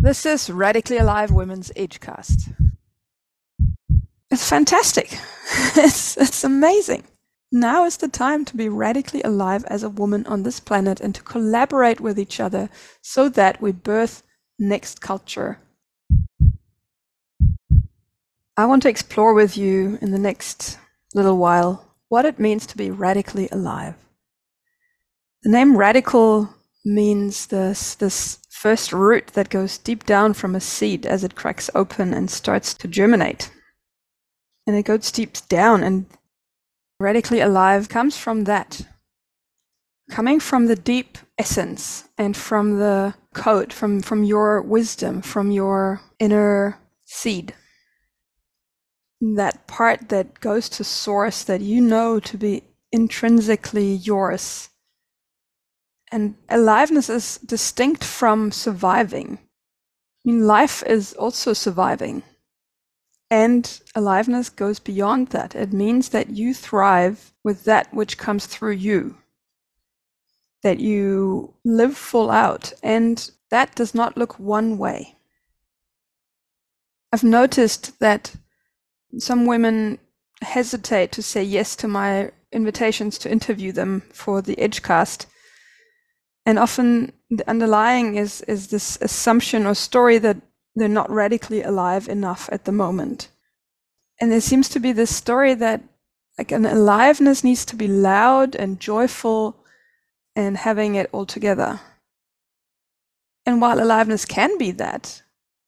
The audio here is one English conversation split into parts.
This is Radically Alive Women's Edgecast. It's fantastic. it's, it's amazing. Now is the time to be radically alive as a woman on this planet and to collaborate with each other so that we birth next culture. I want to explore with you in the next little while what it means to be radically alive. The name radical means this, this first root that goes deep down from a seed as it cracks open and starts to germinate. And it goes deep down, and radically alive comes from that. Coming from the deep essence and from the code, from, from your wisdom, from your inner seed. That part that goes to source that you know to be intrinsically yours and aliveness is distinct from surviving. I mean, life is also surviving. And aliveness goes beyond that. It means that you thrive with that which comes through you, that you live full out. And that does not look one way. I've noticed that some women hesitate to say yes to my invitations to interview them for the Edgecast and often the underlying is is this assumption or story that they're not radically alive enough at the moment. And there seems to be this story that like an aliveness needs to be loud and joyful and having it all together. And while aliveness can be that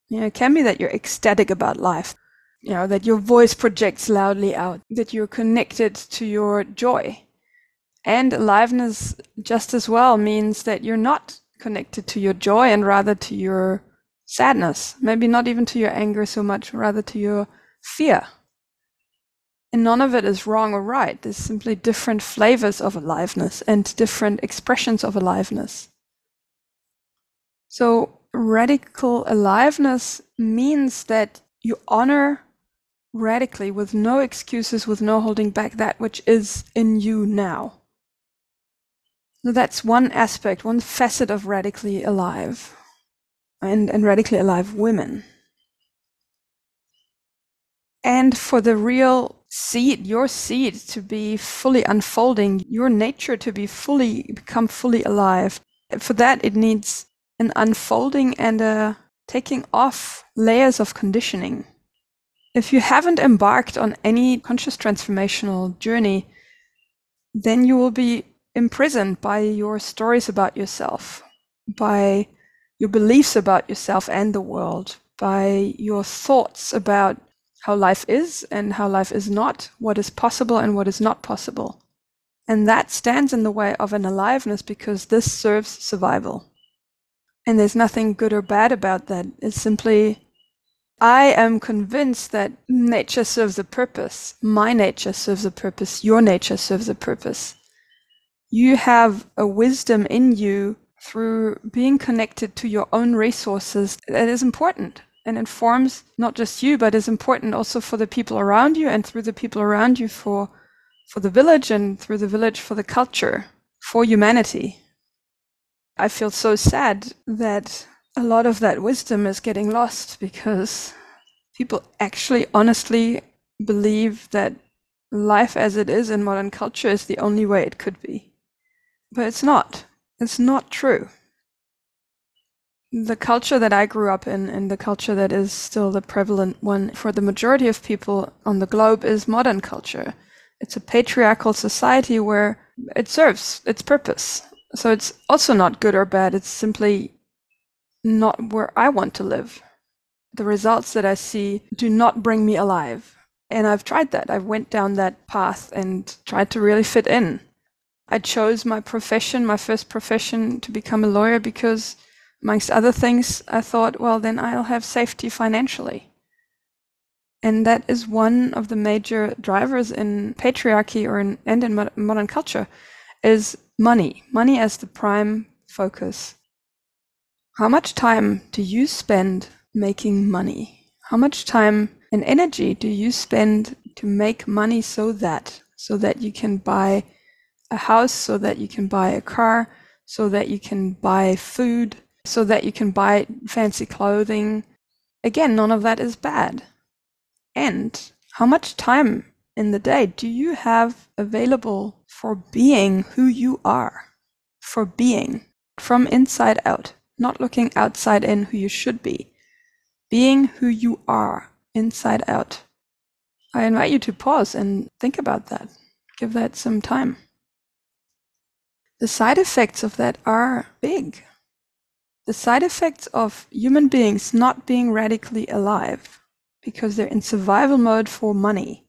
you know it can be that you're ecstatic about life you know that your voice projects loudly out that you're connected to your joy and aliveness just as well means that you're not connected to your joy and rather to your sadness. Maybe not even to your anger so much, rather to your fear. And none of it is wrong or right. There's simply different flavors of aliveness and different expressions of aliveness. So, radical aliveness means that you honor radically, with no excuses, with no holding back, that which is in you now. So that's one aspect, one facet of radically alive and, and radically alive women. And for the real seed, your seed to be fully unfolding, your nature to be fully become fully alive. For that, it needs an unfolding and a taking off layers of conditioning. If you haven't embarked on any conscious transformational journey, then you will be imprisoned by your stories about yourself, by your beliefs about yourself and the world, by your thoughts about how life is and how life is not, what is possible and what is not possible. And that stands in the way of an aliveness because this serves survival. And there's nothing good or bad about that. It's simply, I am convinced that nature serves a purpose. My nature serves a purpose. Your nature serves a purpose you have a wisdom in you through being connected to your own resources that is important and informs not just you but is important also for the people around you and through the people around you for for the village and through the village for the culture for humanity. I feel so sad that a lot of that wisdom is getting lost because people actually honestly believe that life as it is in modern culture is the only way it could be but it's not. It's not true. The culture that I grew up in, and the culture that is still the prevalent one for the majority of people on the globe, is modern culture. It's a patriarchal society where it serves its purpose. So it's also not good or bad. It's simply not where I want to live. The results that I see do not bring me alive. And I've tried that. I went down that path and tried to really fit in. I chose my profession, my first profession, to become a lawyer because, amongst other things, I thought, well, then I'll have safety financially. And that is one of the major drivers in patriarchy or in, and in modern culture is money, money as the prime focus. How much time do you spend making money? How much time and energy do you spend to make money so that so that you can buy a house so that you can buy a car, so that you can buy food, so that you can buy fancy clothing. Again, none of that is bad. And how much time in the day do you have available for being who you are? For being from inside out, not looking outside in who you should be. Being who you are inside out. I invite you to pause and think about that. Give that some time. The side effects of that are big. The side effects of human beings not being radically alive because they're in survival mode for money,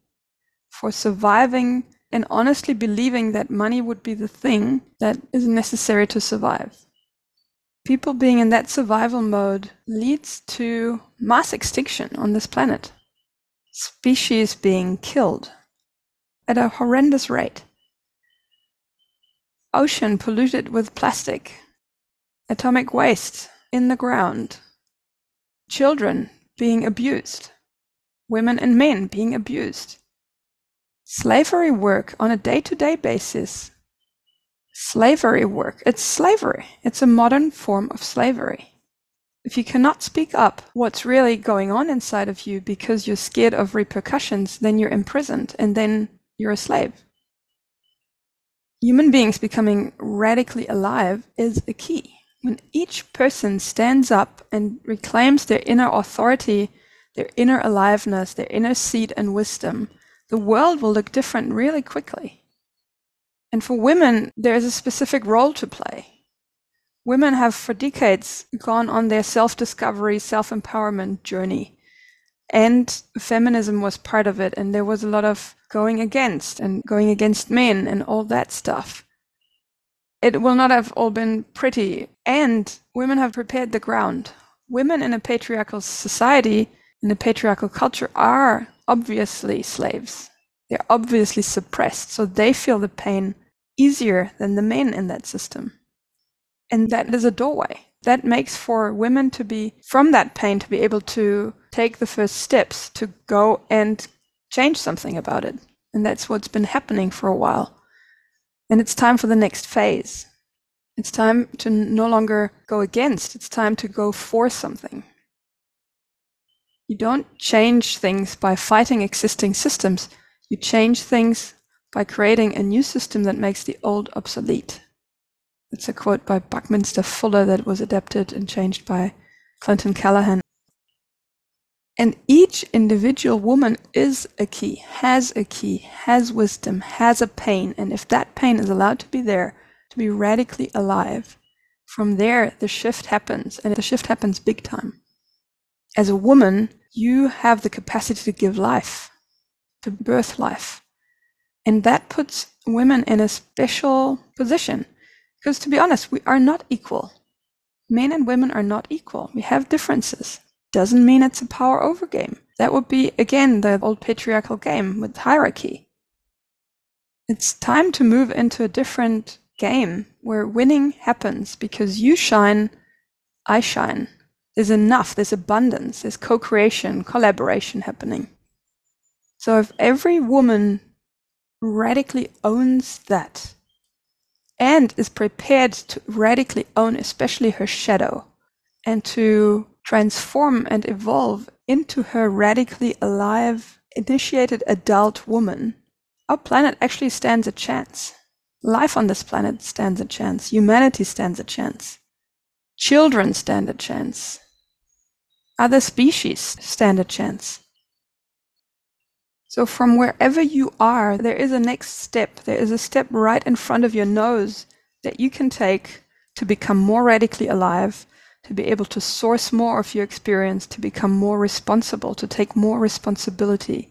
for surviving and honestly believing that money would be the thing that is necessary to survive. People being in that survival mode leads to mass extinction on this planet species being killed at a horrendous rate. Ocean polluted with plastic, atomic waste in the ground, children being abused, women and men being abused, slavery work on a day to day basis. Slavery work, it's slavery, it's a modern form of slavery. If you cannot speak up what's really going on inside of you because you're scared of repercussions, then you're imprisoned and then you're a slave. Human beings becoming radically alive is a key. When each person stands up and reclaims their inner authority, their inner aliveness, their inner seed and wisdom, the world will look different really quickly. And for women, there is a specific role to play. Women have for decades gone on their self discovery, self empowerment journey. And feminism was part of it. And there was a lot of going against and going against men and all that stuff. It will not have all been pretty. And women have prepared the ground. Women in a patriarchal society, in a patriarchal culture, are obviously slaves. They're obviously suppressed. So they feel the pain easier than the men in that system. And that is a doorway. That makes for women to be, from that pain, to be able to take the first steps to go and change something about it. And that's what's been happening for a while. And it's time for the next phase. It's time to no longer go against, it's time to go for something. You don't change things by fighting existing systems. You change things by creating a new system that makes the old obsolete. It's a quote by Buckminster Fuller that was adapted and changed by Clinton Callahan. And each individual woman is a key, has a key, has wisdom, has a pain. And if that pain is allowed to be there, to be radically alive, from there the shift happens. And the shift happens big time. As a woman, you have the capacity to give life, to birth life. And that puts women in a special position because to be honest, we are not equal. Men and women are not equal. We have differences. Doesn't mean it's a power over game. That would be, again, the old patriarchal game with hierarchy. It's time to move into a different game where winning happens because you shine, I shine. There's enough, there's abundance, there's co creation, collaboration happening. So if every woman radically owns that, and is prepared to radically own, especially her shadow, and to transform and evolve into her radically alive, initiated adult woman, our planet actually stands a chance. Life on this planet stands a chance. Humanity stands a chance. Children stand a chance. Other species stand a chance. So from wherever you are, there is a next step. There is a step right in front of your nose that you can take to become more radically alive, to be able to source more of your experience, to become more responsible, to take more responsibility.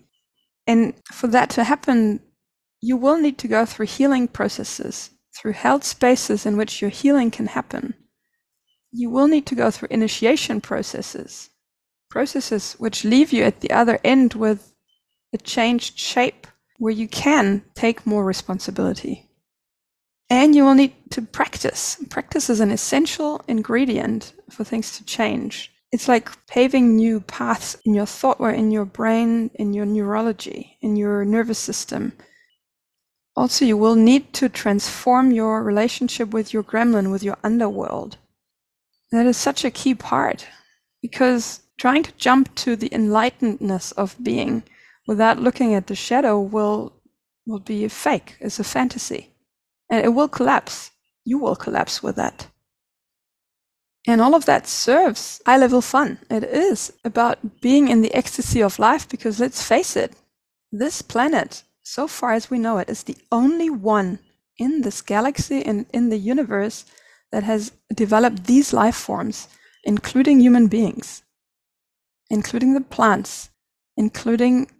And for that to happen, you will need to go through healing processes, through held spaces in which your healing can happen. You will need to go through initiation processes, processes which leave you at the other end with a changed shape where you can take more responsibility. And you will need to practice. Practice is an essential ingredient for things to change. It's like paving new paths in your thought or in your brain, in your neurology, in your nervous system. Also, you will need to transform your relationship with your gremlin, with your underworld. That is such a key part because trying to jump to the enlightenedness of being without looking at the shadow will will be a fake, it's a fantasy. And it will collapse. You will collapse with that. And all of that serves high level fun. It is about being in the ecstasy of life because let's face it, this planet, so far as we know it, is the only one in this galaxy and in the universe that has developed these life forms, including human beings, including the plants, including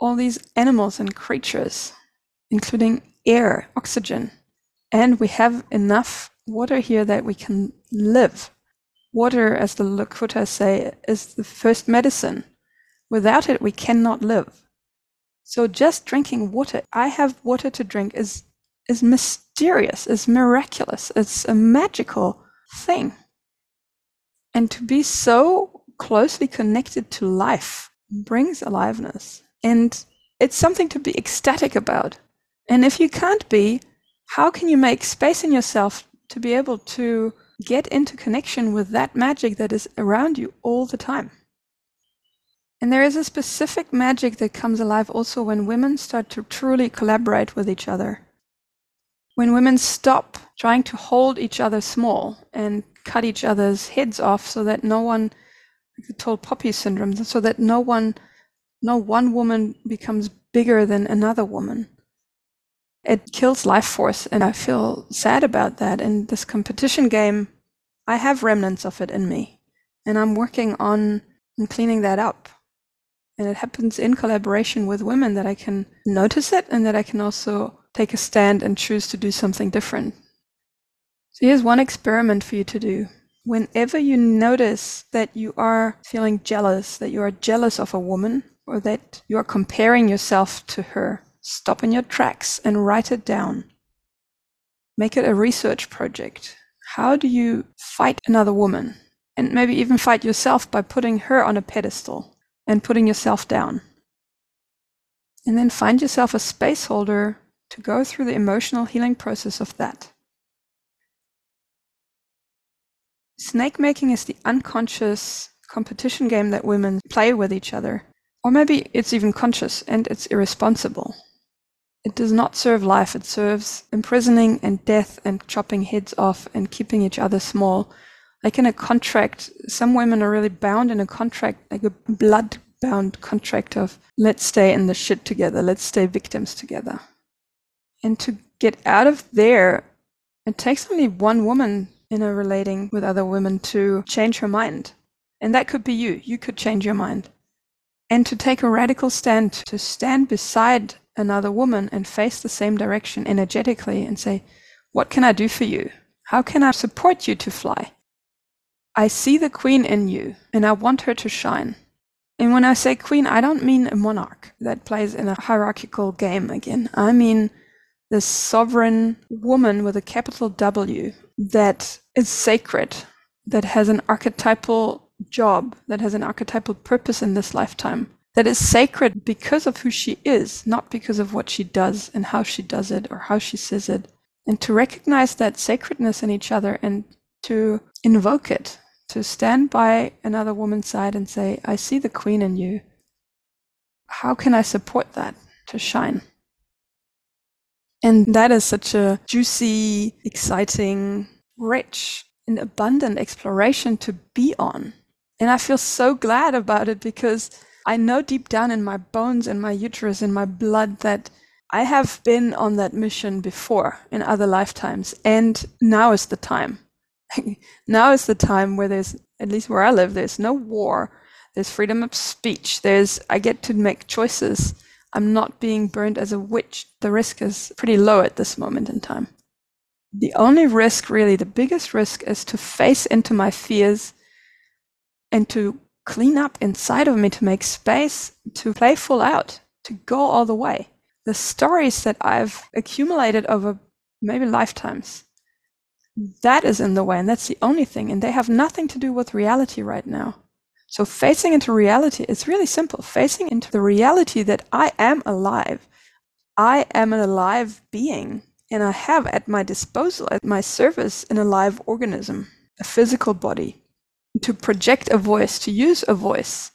all these animals and creatures, including air, oxygen. And we have enough water here that we can live. Water, as the Lakota say, is the first medicine. Without it, we cannot live. So just drinking water, I have water to drink, is is mysterious, is miraculous, it's a magical thing. And to be so closely connected to life brings aliveness. And it's something to be ecstatic about. And if you can't be, how can you make space in yourself to be able to get into connection with that magic that is around you all the time? And there is a specific magic that comes alive also when women start to truly collaborate with each other when women stop trying to hold each other small and cut each other's heads off so that no one, like the tall poppy syndrome, so that no one, no one woman becomes bigger than another woman. It kills life force, and I feel sad about that. In this competition game, I have remnants of it in me, and I'm working on cleaning that up. And it happens in collaboration with women that I can notice it and that I can also take a stand and choose to do something different. So here's one experiment for you to do. Whenever you notice that you are feeling jealous, that you are jealous of a woman, or that you are comparing yourself to her, stop in your tracks and write it down. Make it a research project. How do you fight another woman? And maybe even fight yourself by putting her on a pedestal and putting yourself down. And then find yourself a space holder to go through the emotional healing process of that. Snake making is the unconscious competition game that women play with each other. Or maybe it's even conscious and it's irresponsible. It does not serve life, it serves imprisoning and death and chopping heads off and keeping each other small. Like in a contract, some women are really bound in a contract, like a blood bound contract of let's stay in the shit together, let's stay victims together. And to get out of there, it takes only one woman in a relating with other women to change her mind. And that could be you. You could change your mind. And to take a radical stand, to stand beside another woman and face the same direction energetically and say, What can I do for you? How can I support you to fly? I see the queen in you and I want her to shine. And when I say queen, I don't mean a monarch that plays in a hierarchical game again. I mean the sovereign woman with a capital W that is sacred, that has an archetypal job, that has an archetypal purpose in this lifetime, that is sacred because of who she is, not because of what she does and how she does it or how she says it. And to recognize that sacredness in each other and to invoke it, to stand by another woman's side and say, I see the queen in you. How can I support that to shine? And that is such a juicy, exciting, rich, and abundant exploration to be on. And I feel so glad about it because I know deep down in my bones and my uterus and my blood that I have been on that mission before in other lifetimes. And now is the time. now is the time where there's, at least where I live, there's no war. There's freedom of speech. There's, I get to make choices I'm not being burned as a witch. The risk is pretty low at this moment in time. The only risk, really, the biggest risk is to face into my fears and to clean up inside of me to make space to play full out, to go all the way. The stories that I've accumulated over maybe lifetimes, that is in the way, and that's the only thing. And they have nothing to do with reality right now. So facing into reality, it's really simple. Facing into the reality that I am alive. I am an alive being and I have at my disposal, at my service, an alive organism. a physical body, to project a voice, to use a voice,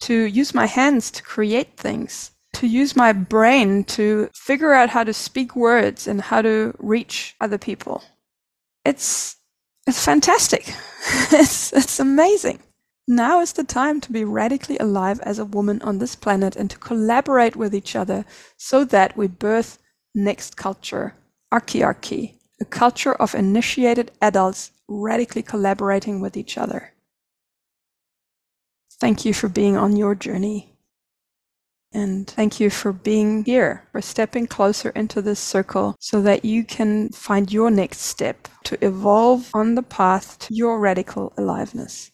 to use my hands to create things, to use my brain to figure out how to speak words and how to reach other people. It's it's fantastic. it's it's amazing. Now is the time to be radically alive as a woman on this planet and to collaborate with each other so that we birth next culture, archiarchy, a culture of initiated adults radically collaborating with each other. Thank you for being on your journey. And thank you for being here, for stepping closer into this circle so that you can find your next step to evolve on the path to your radical aliveness.